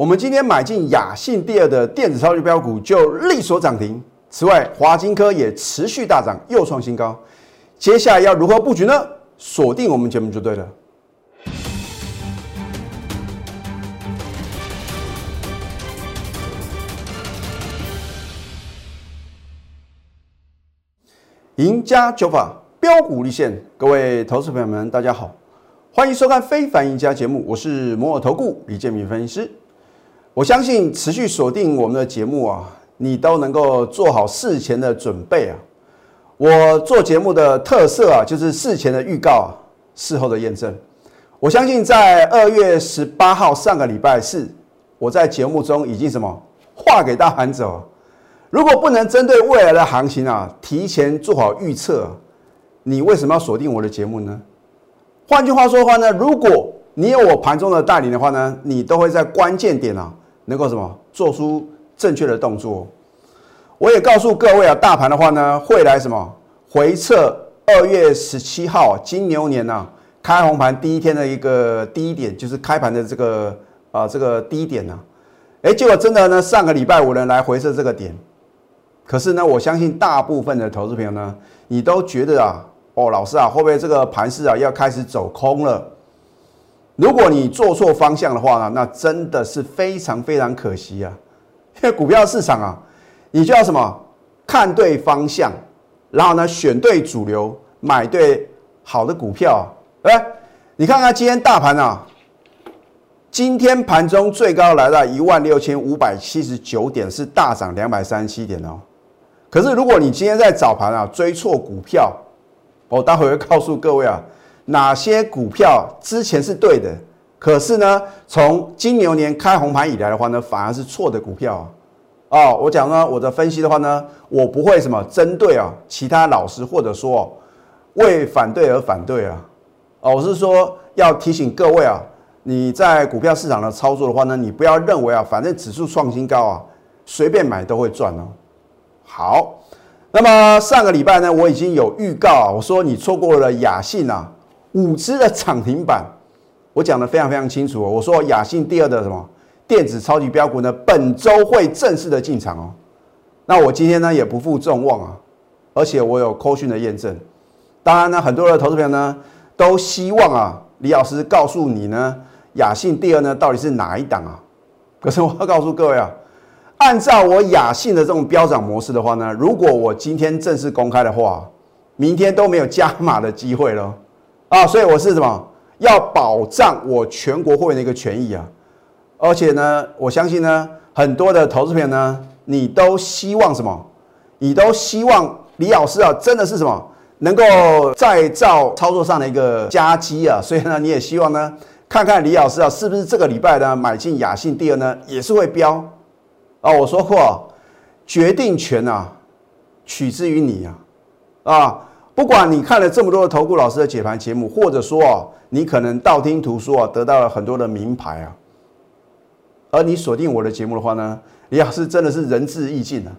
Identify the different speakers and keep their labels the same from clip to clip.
Speaker 1: 我们今天买进雅信第二的电子超级标股就力所涨停。此外，华金科也持续大涨，又创新高。接下来要如何布局呢？锁定我们节目就对了。赢家九法标股立现，各位投资朋友们，大家好，欢迎收看《非凡赢家》节目，我是摩尔投顾李建民分析师。我相信持续锁定我们的节目啊，你都能够做好事前的准备啊。我做节目的特色啊，就是事前的预告，事后的验证。我相信在二月十八号上个礼拜四，我在节目中已经什么话给大盘走。如果不能针对未来的行情啊，提前做好预测，你为什么要锁定我的节目呢？换句话说的话呢，如果你有我盘中的带领的话呢，你都会在关键点啊，能够什么做出正确的动作。我也告诉各位啊，大盘的话呢，会来什么回撤二月十七号金牛年呐开红盘第一天的一个低点，就是开盘的这个啊这个低点呐。哎，结果真的呢，上个礼拜五呢来回测这个点。可是呢，我相信大部分的投资朋友呢，你都觉得啊，哦，老师啊，会不会这个盘势啊要开始走空了？如果你做错方向的话呢，那真的是非常非常可惜啊。因为股票市场啊，你就要什么看对方向，然后呢选对主流，买对好的股票。哎，你看看今天大盘啊，今天盘中最高来到一万六千五百七十九点，是大涨两百三十七点哦。可是，如果你今天在早盘啊追错股票，我待会会告诉各位啊，哪些股票之前是对的，可是呢，从金牛年开红盘以来的话呢，反而是错的股票啊。哦，我讲呢，我的分析的话呢，我不会什么针对啊其他老师，或者说为反对而反对啊。哦，我是说要提醒各位啊，你在股票市场的操作的话呢，你不要认为啊，反正指数创新高啊，随便买都会赚哦。好，那么上个礼拜呢，我已经有预告啊，我说你错过了雅信啊，五只的涨停板，我讲的非常非常清楚。我说雅信第二的什么电子超级标股呢，本周会正式的进场哦。那我今天呢也不负众望啊，而且我有扣讯的验证。当然呢，很多的投资朋友呢都希望啊，李老师告诉你呢，雅信第二呢到底是哪一档啊？可是我要告诉各位啊。按照我雅信的这种飙涨模式的话呢，如果我今天正式公开的话，明天都没有加码的机会了啊！所以我是什么？要保障我全国会员的一个权益啊！而且呢，我相信呢，很多的投资朋友呢，你都希望什么？你都希望李老师啊，真的是什么？能够再造操作上的一个加基啊！所以呢，你也希望呢，看看李老师啊，是不是这个礼拜呢买进雅信第二呢，也是会飙。啊，我说过，决定权啊，取之于你啊，啊，不管你看了这么多的投顾老师的解盘节目，或者说啊，你可能道听途说啊，得到了很多的名牌啊，而你锁定我的节目的话呢，李老师真的是仁至义尽啊。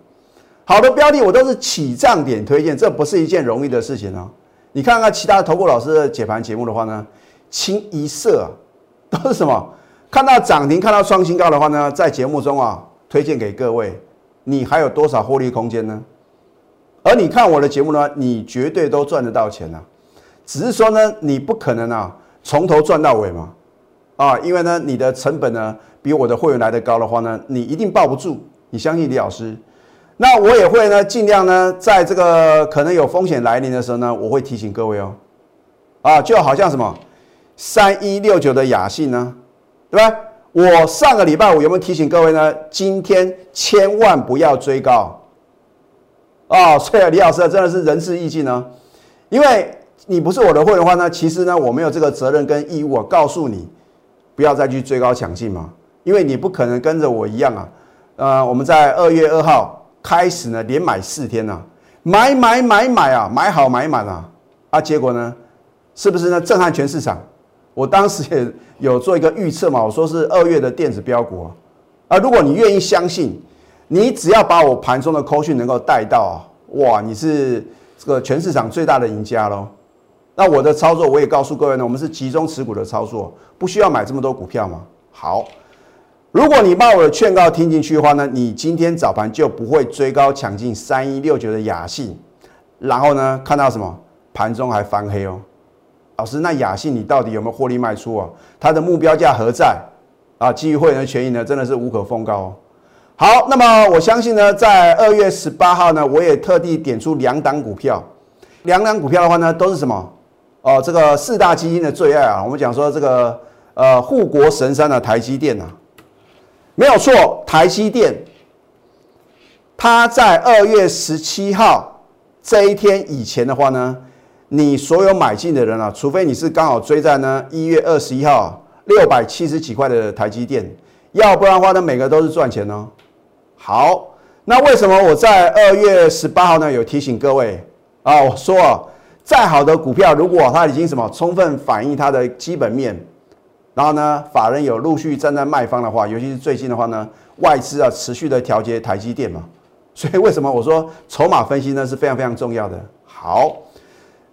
Speaker 1: 好的标的我都是起涨点推荐，这不是一件容易的事情啊。你看看其他投顾老师的解盘节目的话呢，清一色啊，都是什么？看到涨停，看到创新高的话呢，在节目中啊。推荐给各位，你还有多少获利空间呢？而你看我的节目呢，你绝对都赚得到钱啊！只是说呢，你不可能啊从头赚到尾嘛，啊，因为呢你的成本呢比我的会员来的高的话呢，你一定抱不住。你相信李老师？那我也会呢尽量呢在这个可能有风险来临的时候呢，我会提醒各位哦，啊，就好像什么三一六九的雅信呢，对吧？我上个礼拜五有没有提醒各位呢？今天千万不要追高哦！所以李老师真的是仁至义尽呢，因为你不是我的会员的话呢，其实呢我没有这个责任跟义务啊，告诉你不要再去追高抢进嘛，因为你不可能跟着我一样啊。呃，我们在二月二号开始呢，连买四天呢，买买买买啊，买好买满啊，啊，结果呢，是不是呢震撼全市场？我当时也有做一个预测嘛，我说是二月的电子标股啊，啊，如果你愿意相信，你只要把我盘中的扣讯能够带到，哇，你是这个全市场最大的赢家喽。那我的操作我也告诉各位呢，我们是集中持股的操作，不需要买这么多股票嘛。好，如果你把我的劝告听进去的话呢，你今天早盘就不会追高抢进三一六九的雅信，然后呢看到什么盘中还翻黑哦。老师，那雅信你到底有没有获利卖出啊？它的目标价何在？啊，基于会员的权益呢，真的是无可奉告哦。好，那么我相信呢，在二月十八号呢，我也特地点出两档股票，两档股票的话呢，都是什么？哦，这个四大基金的最爱啊。我们讲说这个呃护国神山的台积电啊，没有错，台积电，它在二月十七号这一天以前的话呢，你所有买进的人啊，除非你是刚好追在呢一月二十一号六百七十几块的台积电，要不然的话呢，每个都是赚钱哦。好，那为什么我在二月十八号呢有提醒各位啊？我说啊，再好的股票，如果它已经什么充分反映它的基本面，然后呢，法人有陆续站在卖方的话，尤其是最近的话呢，外资啊持续的调节台积电嘛，所以为什么我说筹码分析呢是非常非常重要的。好，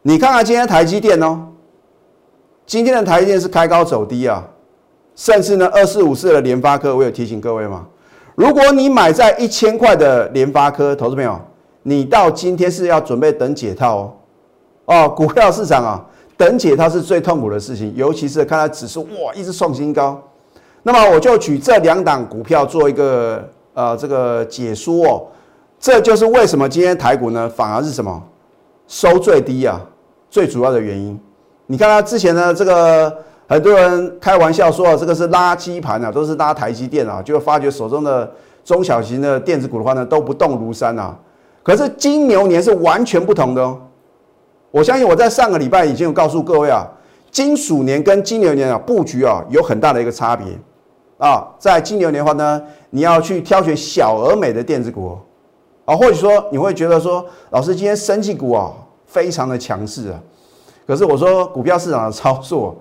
Speaker 1: 你看看今天台积电哦，今天的台积电是开高走低啊，甚至呢二四五四的联发科，我有提醒各位吗？如果你买在一千块的联发科，投资朋友，你到今天是要准备等解套哦。哦，股票市场啊，等解套是最痛苦的事情，尤其是看它指数哇一直创新高。那么我就举这两档股票做一个呃这个解说哦。这就是为什么今天台股呢反而是什么收最低啊，最主要的原因。你看它之前呢这个。很多人开玩笑说啊，这个是垃圾盘啊，都是拉台积电啊，就发觉手中的中小型的电子股的话呢，都不动如山啊。可是金牛年是完全不同的哦。我相信我在上个礼拜已经有告诉各位啊，金鼠年跟金牛年啊布局啊有很大的一个差别啊。在金牛年的话呢，你要去挑选小而美的电子股啊，或者说你会觉得说，老师今天升绩股啊非常的强势啊。可是我说股票市场的操作。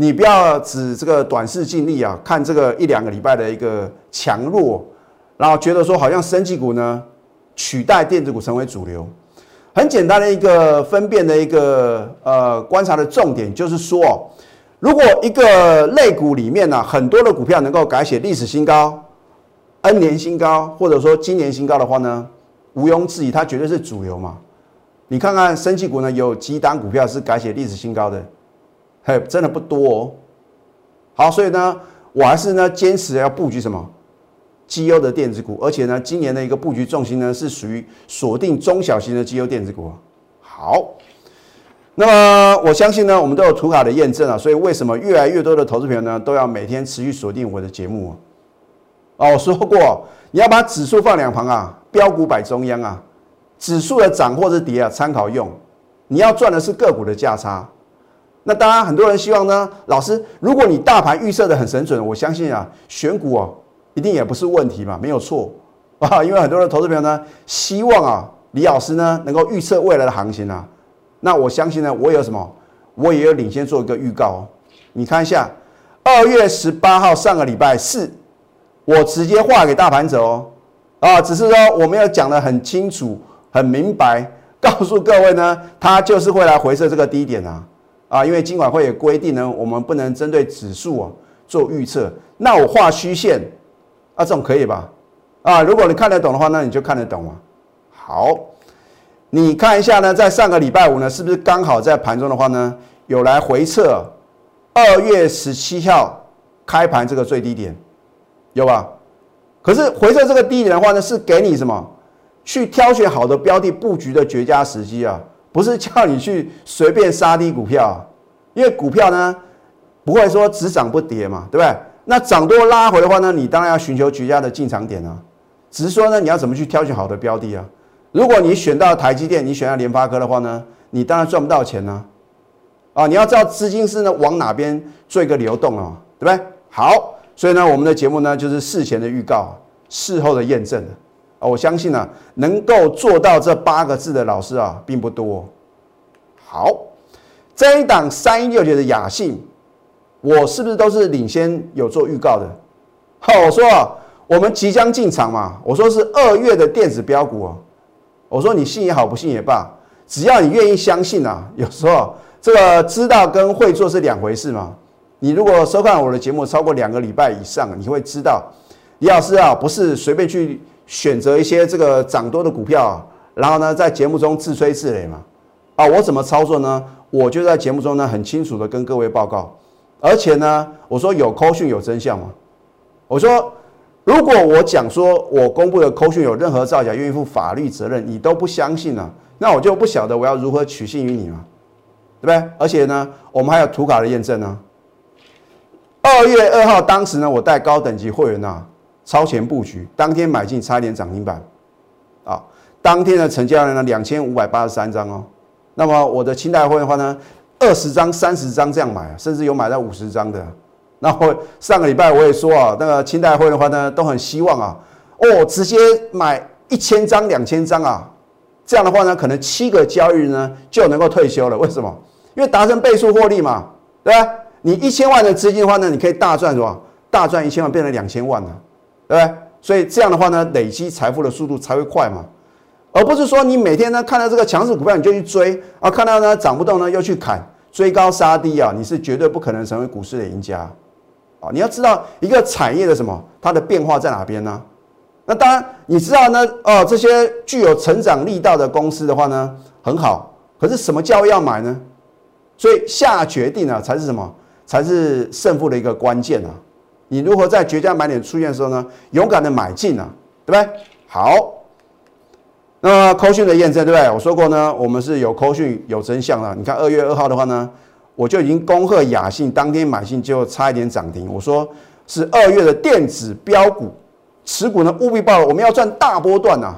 Speaker 1: 你不要只这个短视尽力啊，看这个一两个礼拜的一个强弱，然后觉得说好像升绩股呢取代电子股成为主流。很简单的一个分辨的一个呃观察的重点就是说，如果一个类股里面呢很多的股票能够改写历史新高、N 年新高，或者说今年新高的话呢，毋庸置疑它绝对是主流嘛。你看看升绩股呢有几档股票是改写历史新高的？嘿，真的不多哦。好，所以呢，我还是呢坚持要布局什么绩优的电子股，而且呢，今年的一个布局重心呢是属于锁定中小型的绩优电子股。好，那么我相信呢，我们都有图卡的验证啊，所以为什么越来越多的投资朋友呢都要每天持续锁定我的节目啊？哦，我说过，你要把指数放两旁啊，标股摆中央啊，指数的涨或者跌啊参考用，你要赚的是个股的价差。那当然，很多人希望呢，老师，如果你大盘预测的很神准，我相信啊，选股哦，一定也不是问题嘛，没有错啊。因为很多的投资朋友呢，希望啊，李老师呢能够预测未来的行情啊。那我相信呢，我有什么，我也有领先做一个预告哦。你看一下，二月十八号上个礼拜四，我直接画给大盘者哦，啊，只是说我没有讲的很清楚、很明白，告诉各位呢，它就是会来回撤这个低点啊。啊，因为金管会也规定呢，我们不能针对指数啊做预测。那我画虚线啊，这种可以吧？啊，如果你看得懂的话，那你就看得懂嘛。好，你看一下呢，在上个礼拜五呢，是不是刚好在盘中的话呢，有来回测二月十七号开盘这个最低点，有吧？可是回测这个低点的话呢，是给你什么？去挑选好的标的布局的绝佳时机啊。不是叫你去随便杀低股票，因为股票呢不会说只涨不跌嘛，对不对？那涨多拉回的话呢，你当然要寻求绝佳的进场点啊。只是说呢，你要怎么去挑选好的标的啊？如果你选到台积电，你选到联发科的话呢，你当然赚不到钱呢。啊，你要知道资金是呢往哪边做一个流动啊，对不对？好，所以呢，我们的节目呢就是事前的预告，事后的验证。啊，我相信呢，能够做到这八个字的老师啊，并不多。好，这一档三一六九的雅信，我是不是都是领先有做预告的？好，我说啊，我们即将进场嘛，我说是二月的电子标股啊。我说你信也好，不信也罢，只要你愿意相信啊，有时候这个知道跟会做是两回事嘛。你如果收看我的节目超过两个礼拜以上，你会知道李老师啊，不是随便去选择一些这个涨多的股票，然后呢在节目中自吹自擂嘛。啊，我怎么操作呢？我就在节目中呢很清楚的跟各位报告，而且呢，我说有扣讯有真相嘛。我说，如果我讲说我公布的扣讯有任何造假，愿意负法律责任，你都不相信啊，那我就不晓得我要如何取信于你嘛，对不对？而且呢，我们还有图卡的验证呢。二月二号当时呢，我带高等级会员呐超前布局，当天买进差一点涨停板，啊，当天的成交量呢两千五百八十三张哦。那么我的清代会的话呢，二十张、三十张这样买，甚至有买到五十张的。那我上个礼拜我也说啊，那个清代会的话呢，都很希望啊，哦，直接买一千张、两千张啊，这样的话呢，可能七个交易日呢就能够退休了。为什么？因为达成倍数获利嘛，对吧？你一千万的资金的话呢，你可以大赚什么？大赚一千万变成两千万了，对不对？所以这样的话呢，累积财富的速度才会快嘛。而不是说你每天呢看到这个强势股票你就去追啊，看到呢涨不动呢又去砍，追高杀低啊，你是绝对不可能成为股市的赢家啊！你要知道一个产业的什么它的变化在哪边呢？那当然你知道呢哦，这些具有成长力道的公司的话呢很好，可是什么叫要买呢？所以下决定呢才是什么？才是胜负的一个关键啊！你如何在绝佳买点出现的时候呢，勇敢的买进啊，对不对？好。那么扣讯的验证，对不对？我说过呢，我们是有扣讯有真相了。你看二月二号的话呢，我就已经恭贺雅信当天买进就差一点涨停。我说是二月的电子标股，持股呢务必报，我们要赚大波段呐。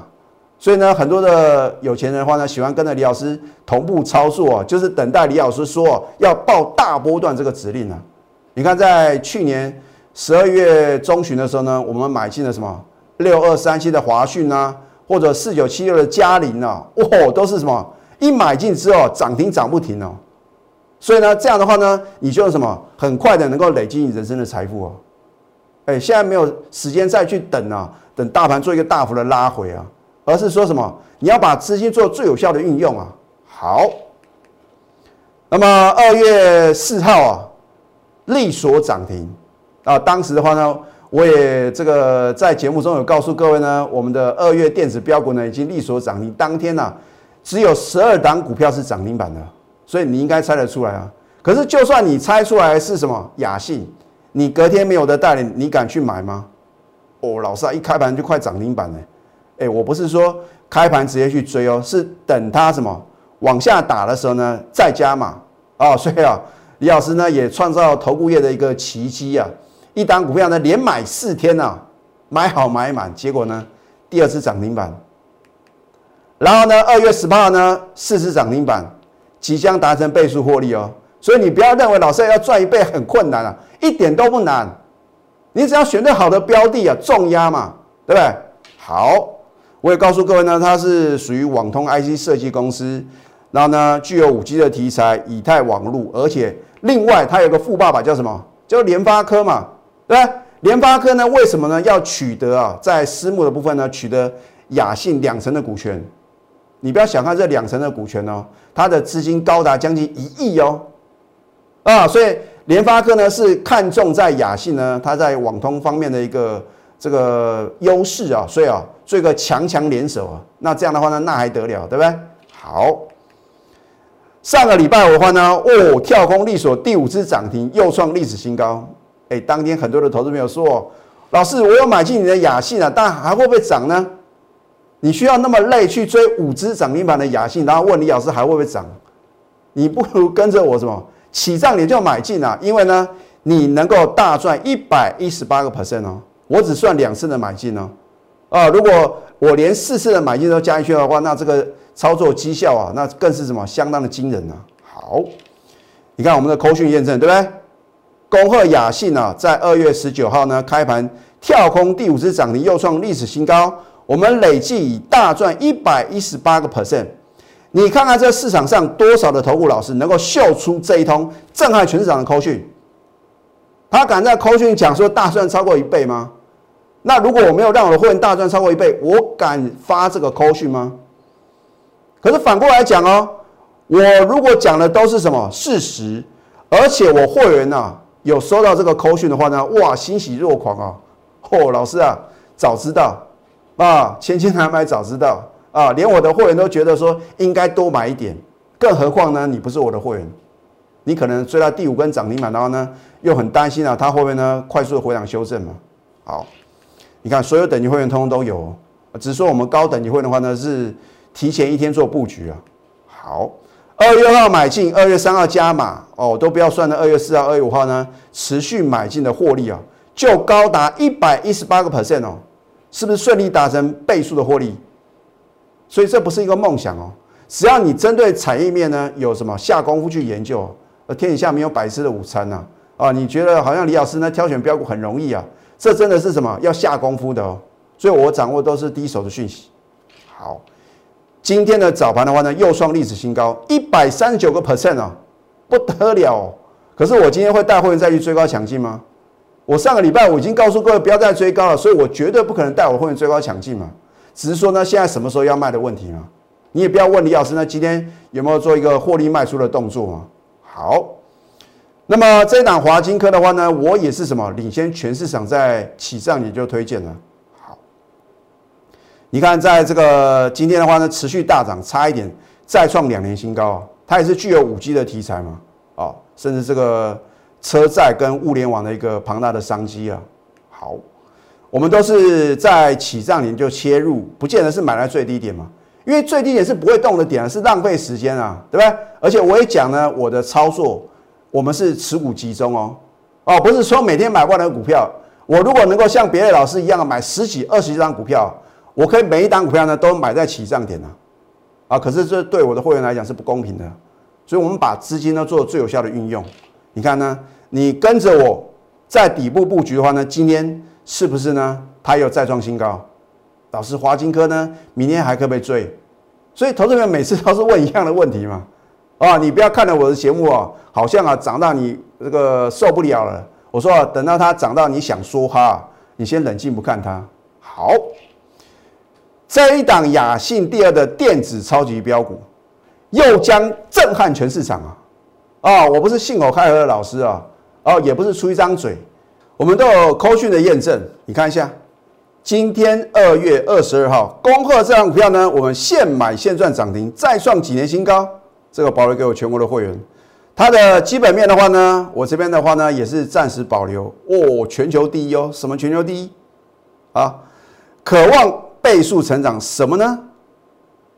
Speaker 1: 所以呢，很多的有钱人的话呢，喜欢跟着李老师同步操作啊，就是等待李老师说要报大波段这个指令呢。你看在去年十二月中旬的时候呢，我们买进了什么六二三七的华讯啊。或者四九七六的嘉麟啊？哇，都是什么？一买进之后涨停涨不停哦。所以呢，这样的话呢，你就什么很快的能够累积你人生的财富哦。哎，现在没有时间再去等啊，等大盘做一个大幅的拉回啊，而是说什么？你要把资金做最有效的运用啊。好，那么二月四号啊，利索涨停啊，当时的话呢。我也这个在节目中有告诉各位呢，我们的二月电子标股呢已经利索涨停，当天呢只有十二档股票是涨停板的，所以你应该猜得出来啊。可是就算你猜出来是什么雅信，你隔天没有的带领，你敢去买吗？哦，老师啊，一开盘就快涨停板了。哎，我不是说开盘直接去追哦，是等它什么往下打的时候呢再加码啊。所以啊，李老师呢也创造投顾业的一个奇迹啊。一档股票呢，连买四天呐，买好买满，结果呢，第二次涨停板。然后呢，二月十八号呢，四次涨停板，即将达成倍数获利哦。所以你不要认为老师要赚一倍很困难啊，一点都不难。你只要选对好的标的啊，重压嘛，对不对？好，我也告诉各位呢，它是属于网通 IC 设计公司，然后呢，具有五 G 的题材，以太网络，而且另外它有个富爸爸叫什么？叫联发科嘛。对联发科呢？为什么呢？要取得啊，在私募的部分呢，取得雅信两成的股权。你不要小看这两成的股权哦，它的资金高达将近一亿哦。啊，所以联发科呢是看中在雅信呢，它在网通方面的一个这个优势啊，所以啊，做一个强强联手啊。那这样的话呢，那还得了，对不对？好，上个礼拜的话呢，哦，跳空力所第五次涨停，又创历史新高。哎，当天很多的投资朋友说：“老师，我有买进你的雅信啊，但还会不会涨呢？你需要那么累去追五只涨停板的雅信，然后问李老师还会不会涨？你不如跟着我什么起涨你就买进啊，因为呢，你能够大赚一百一十八个 percent 哦。我只算两次的买进哦，啊，如果我连四次的买进都加进去的话，那这个操作绩效啊，那更是什么相当的惊人啊。好，你看我们的扣讯验证，对不对？”恭贺雅信啊，在二月十九号呢开盘跳空第五只涨停，又创历史新高。我们累计已大赚一百一十八个 percent。你看看这市场上多少的投顾老师能够秀出这一通震撼全市场的扣讯？他敢在扣讯讲说大赚超过一倍吗？那如果我没有让我的会员大赚超过一倍，我敢发这个扣讯吗？可是反过来讲哦，我如果讲的都是什么事实，而且我会员呢？有收到这个扣讯的话呢，哇，欣喜若狂啊！嚯，老师啊，早知道啊，千千难买早知道啊，连我的会员都觉得说应该多买一点，更何况呢，你不是我的会员，你可能追到第五根涨停板的话呢，又很担心啊，它会不会呢快速的回档修正嘛？好，你看所有等级会员通通都有，只是说我们高等级会员的话呢，是提前一天做布局啊。好。二月二号买进，二月三号加码哦，都不要算的。二月四号、二月五号呢，持续买进的获利啊，就高达一百一十八个 percent 哦，是不是顺利达成倍数的获利？所以这不是一个梦想哦，只要你针对产业面呢有什么下功夫去研究，呃，天底下没有白吃的午餐呐啊！你觉得好像李老师呢挑选标股很容易啊？这真的是什么要下功夫的哦？所以我掌握都是第一手的讯息。好。今天的早盘的话呢，又创历史新高，一百三十九个 percent 啊，不得了。可是我今天会带会员再去追高抢进吗？我上个礼拜我已经告诉各位不要再追高了，所以我绝对不可能带我会员追高抢进嘛。只是说呢，现在什么时候要卖的问题嘛。你也不要问李老师，那今天有没有做一个获利卖出的动作嘛？好，那么这一档华金科的话呢，我也是什么领先全市场在起涨也就推荐了。你看，在这个今天的话呢，持续大涨，差一点再创两年新高啊！它也是具有五 G 的题材嘛，啊，甚至这个车载跟物联网的一个庞大的商机啊。好，我们都是在起涨点就切入，不见得是买在最低点嘛，因为最低点是不会动的点，是浪费时间啊，对不对？而且我也讲呢，我的操作，我们是持股集中哦，哦，不是说每天买万能股票，我如果能够像别的老师一样买十几、二十张股票。我可以每一档股票呢都买在起涨点呢，啊，可是这对我的会员来讲是不公平的，所以我们把资金呢做最有效的运用。你看呢，你跟着我在底部布局的话呢，今天是不是呢？它又再创新高。导师华金科呢，明天还可不可以追？所以投资人每次都是问一样的问题嘛，啊，你不要看了我的节目啊，好像啊涨到你这个受不了了。我说啊，等到它涨到你想说哈，你先冷静不看它。好。这一档雅信第二的电子超级标股，又将震撼全市场啊！啊，我不是信口开河的老师啊，哦，也不是出一张嘴，我们都有扣讯的验证。你看一下，今天二月二十二号，恭贺这档股票呢，我们现买现赚涨停，再创几年新高。这个保留给我全国的会员。它的基本面的话呢，我这边的话呢也是暂时保留哦，全球第一哦，什么全球第一啊？渴望。倍数成长什么呢？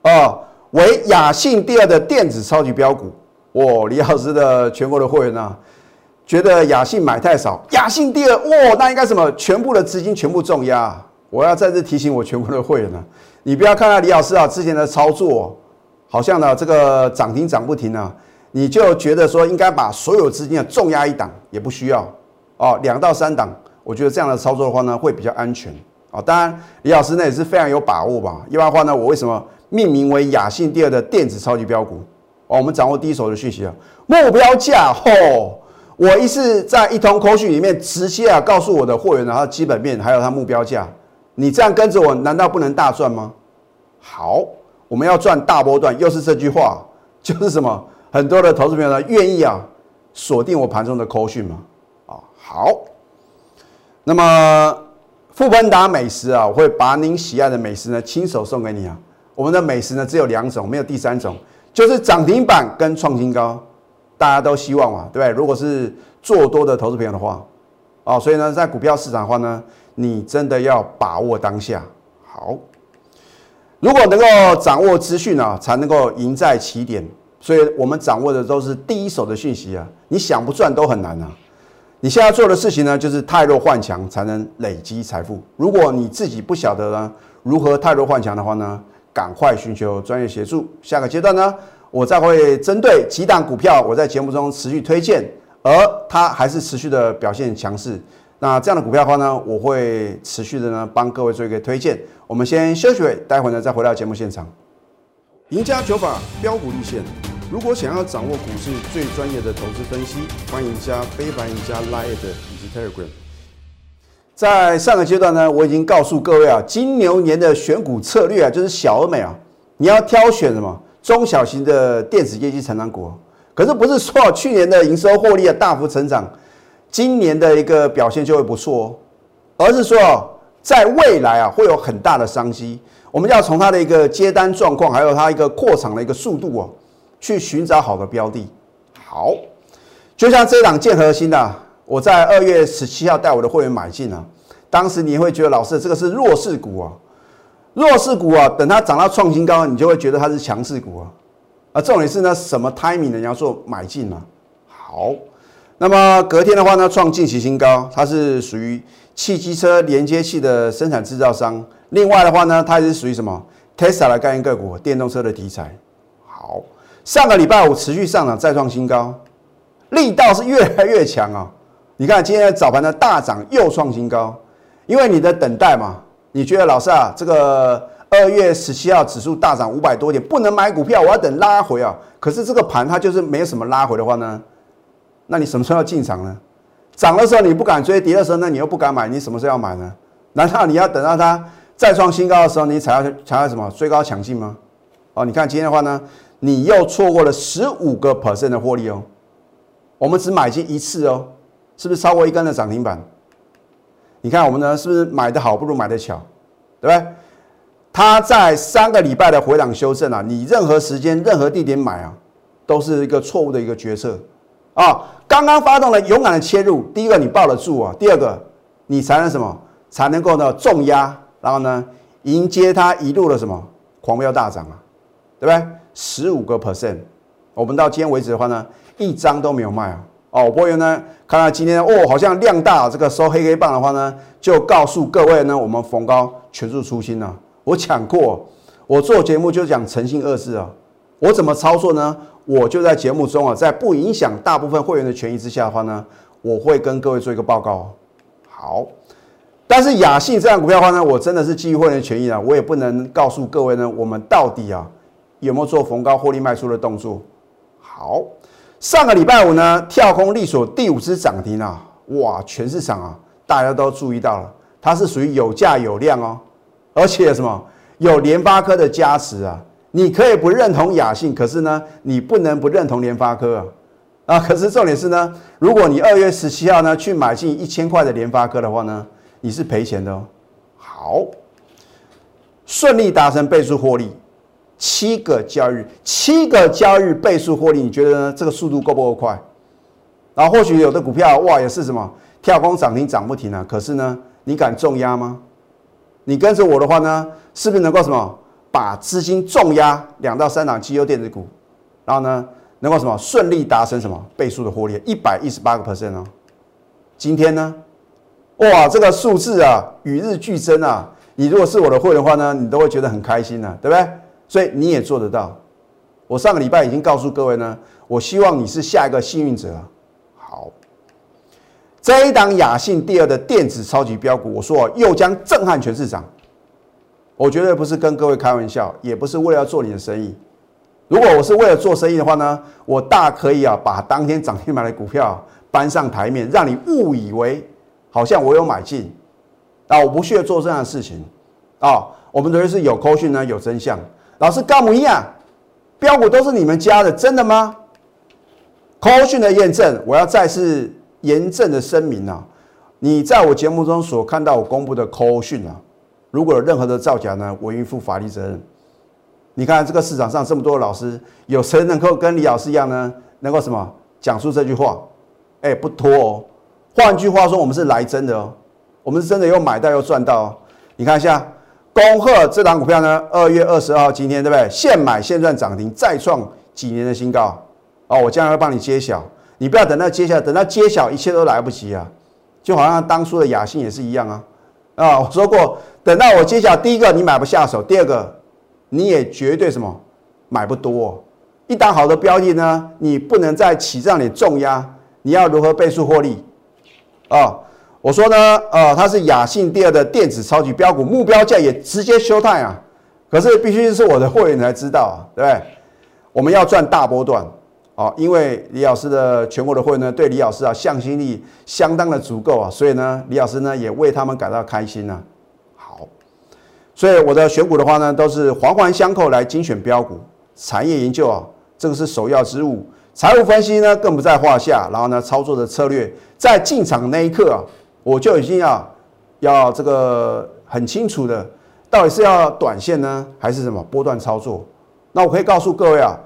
Speaker 1: 啊，为雅信第二的电子超级标股。哇，李老师的全国的会员呢，觉得雅信买太少，雅信第二，哇，那应该什么？全部的资金全部重压。我要再次提醒我全国的会员呢，你不要看到李老师啊之前的操作，好像呢这个涨停涨不停啊，你就觉得说应该把所有资金啊重压一档，也不需要哦，两到三档，我觉得这样的操作的话呢，会比较安全。啊，当然，李老师那也是非常有把握吧。一般话呢，我为什么命名为雅信第二的电子超级标股？哦，我们掌握第一手的讯息啊，目标价吼，我一次在一通口讯里面直接啊告诉我的货源，然后基本面还有它目标价，你这样跟着我，难道不能大赚吗？好，我们要赚大波段，又是这句话，就是什么？很多的投资朋友呢愿意啊锁定我盘中的口讯吗？啊，好，那么。富邦达美食啊，我会把您喜爱的美食呢亲手送给你啊。我们的美食呢只有两种，没有第三种，就是涨停板跟创新高。大家都希望嘛，对不对？如果是做多的投资朋友的话，哦，所以呢，在股票市场的话呢，你真的要把握当下。好，如果能够掌握资讯啊，才能够赢在起点。所以我们掌握的都是第一手的讯息啊，你想不赚都很难啊。你现在做的事情呢，就是太弱换强才能累积财富。如果你自己不晓得呢，如何太弱换强的话呢，赶快寻求专业协助。下个阶段呢，我再会针对几档股票，我在节目中持续推荐，而它还是持续的表现强势。那这样的股票的话呢，我会持续的呢帮各位做一个推荐。我们先休息会，待会呢再回到节目现场。赢家九法标股立线。如果想要掌握股市最专业的投资分析，欢迎加非凡、加 Line 以及 Telegram。在上个阶段呢，我已经告诉各位啊，金牛年的选股策略啊，就是小而美啊，你要挑选什么中小型的电子业绩成长股。可是不是说去年的营收获利啊大幅成长，今年的一个表现就会不错，而是说在未来啊会有很大的商机。我们要从它的一个接单状况，还有它一个扩厂的一个速度啊，去寻找好的标的。好，就像这档建核心的，我在二月十七号带我的会员买进啊，当时你会觉得老师这个是弱势股啊，弱势股啊，等它涨到创新高，你就会觉得它是强势股啊。啊，重点是呢，什么 timing 呢？你要做买进嘛。好，那么隔天的话呢，创近期新高，它是属于汽机车连接器的生产制造商。另外的话呢，它也是属于什么 Tesla 的概念个股，电动车的题材。好，上个礼拜五持续上涨，再创新高，力道是越来越强啊！你看今天早盘的大涨又创新高，因为你的等待嘛，你觉得老师啊，这个二月十七号指数大涨五百多点，不能买股票，我要等拉回啊。可是这个盘它就是没有什么拉回的话呢，那你什么时候要进场呢？涨的时候你不敢追，跌的时候呢你又不敢买，你什么时候要买呢？难道你要等到它？再创新高的时候，你才要才要什么追高抢进吗？哦，你看今天的话呢，你又错过了十五个 percent 的获利哦。我们只买进一次哦，是不是超过一根的涨停板？你看我们呢，是不是买的好不如买的巧，对不对？它在三个礼拜的回档修正啊，你任何时间、任何地点买啊，都是一个错误的一个决策啊。刚刚发动了勇敢的切入，第一个你抱得住啊，第二个你才能什么？才能够呢重压。然后呢，迎接它一路的什么狂飙大涨啊，对不对？十五个 percent，我们到今天为止的话呢，一张都没有卖啊。哦，我友呢，看到今天哦，好像量大，这个收黑黑棒的话呢，就告诉各位呢，我们逢高全数出清了。我讲过，我做节目就讲诚信二字啊。我怎么操作呢？我就在节目中啊，在不影响大部分会员的权益之下的话呢，我会跟各位做一个报告。好。但是雅信这样股票的话呢，我真的是基于会员权益啊，我也不能告诉各位呢，我们到底啊有没有做逢高获利卖出的动作？好，上个礼拜五呢，跳空利索第五次涨停啊，哇，全市场啊大家都注意到了，它是属于有价有量哦，而且什么有联发科的加持啊，你可以不认同雅信，可是呢，你不能不认同联发科啊，啊，可是重点是呢，如果你二月十七号呢去买进一千块的联发科的话呢？你是赔钱的哦。好，顺利达成倍数获利，七个交易，七个交易倍数获利，你觉得呢？这个速度够不够快？然后或许有的股票哇也是什么跳空涨停涨不停啊，可是呢，你敢重压吗？你跟着我的话呢，是不是能够什么把资金重压两到三档绩优电子股，然后呢，能够什么顺利达成什么倍数的获利？一百一十八个 percent 哦。今天呢？哇，这个数字啊，与日俱增啊！你如果是我的会的话呢，你都会觉得很开心呢，对不对？所以你也做得到。我上个礼拜已经告诉各位呢，我希望你是下一个幸运者。好，这一档雅信第二的电子超级标股，我说又将震撼全市场。我绝对不是跟各位开玩笑，也不是为了要做你的生意。如果我是为了做生意的话呢，我大可以啊，把当天涨停板的股票搬上台面，让你误以为。好像我有买进，啊，我不屑做这样的事情，啊，我们认为是有扣讯呢，有真相。老师高姆一样，标股都是你们家的，真的吗？扣讯的验证，我要再次严正的声明啊，你在我节目中所看到我公布的扣讯啊，如果有任何的造假呢，我应负法律责任。你看这个市场上这么多的老师，有谁能够跟李老师一样呢？能够什么讲出这句话？哎，不拖哦。换句话说，我们是来真的哦，我们是真的又买到又赚到哦。你看一下，恭贺这档股票呢，二月二十二号今天对不对？现买现赚涨停，再创几年的新高哦。我将来会帮你揭晓，你不要等到揭晓，等到揭晓一切都来不及啊。就好像当初的雅兴也是一样啊啊！我说过，等到我揭晓，第一个你买不下手，第二个你也绝对什么买不多。一档好的标的呢，你不能在起账里重压，你要如何倍数获利？啊，我说呢，呃，它是雅信第二的电子超级标股，目标价也直接休态啊。可是必须是我的会员才知道啊，对不对？我们要赚大波段啊，因为李老师的全国的会员呢，对李老师啊向心力相当的足够啊，所以呢，李老师呢也为他们感到开心呢。好，所以我的选股的话呢，都是环环相扣来精选标股，产业研究啊，这个是首要之务。财务分析呢更不在话下。然后呢，操作的策略在进场那一刻啊，我就已经要要这个很清楚的，到底是要短线呢，还是什么波段操作？那我可以告诉各位啊，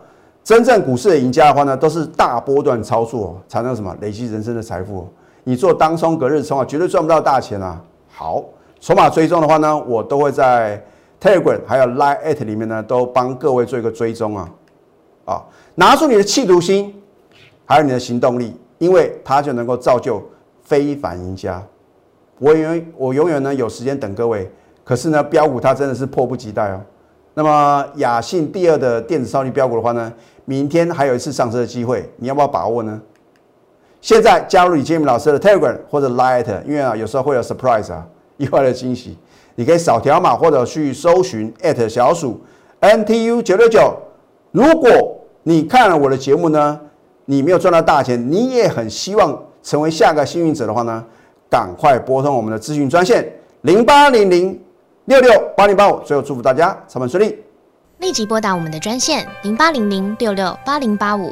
Speaker 1: 真正股市的赢家的话呢，都是大波段操作才能什么累积人生的财富。你做当冲隔日冲啊，绝对赚不到大钱啊。好，筹码追踪的话呢，我都会在 Telegram 还有 Line at 里面呢，都帮各位做一个追踪啊。啊，拿出你的企图心，还有你的行动力，因为它就能够造就非凡赢家。我永远我永远呢有时间等各位，可是呢标股它真的是迫不及待哦。那么雅信第二的电子超级标股的话呢，明天还有一次上车的机会，你要不要把握呢？现在加入李建明老师的 Telegram 或者 Light，因为啊有时候会有 surprise 啊意外的惊喜，你可以扫条码或者去搜寻小鼠 NTU 九六九。如果你看了我的节目呢，你没有赚到大钱，你也很希望成为下个幸运者的话呢，赶快拨通我们的咨询专线零八零零六六八零八五。最后祝福大家操盘顺利，
Speaker 2: 立即拨打我们的专线零八零零六六八零八五。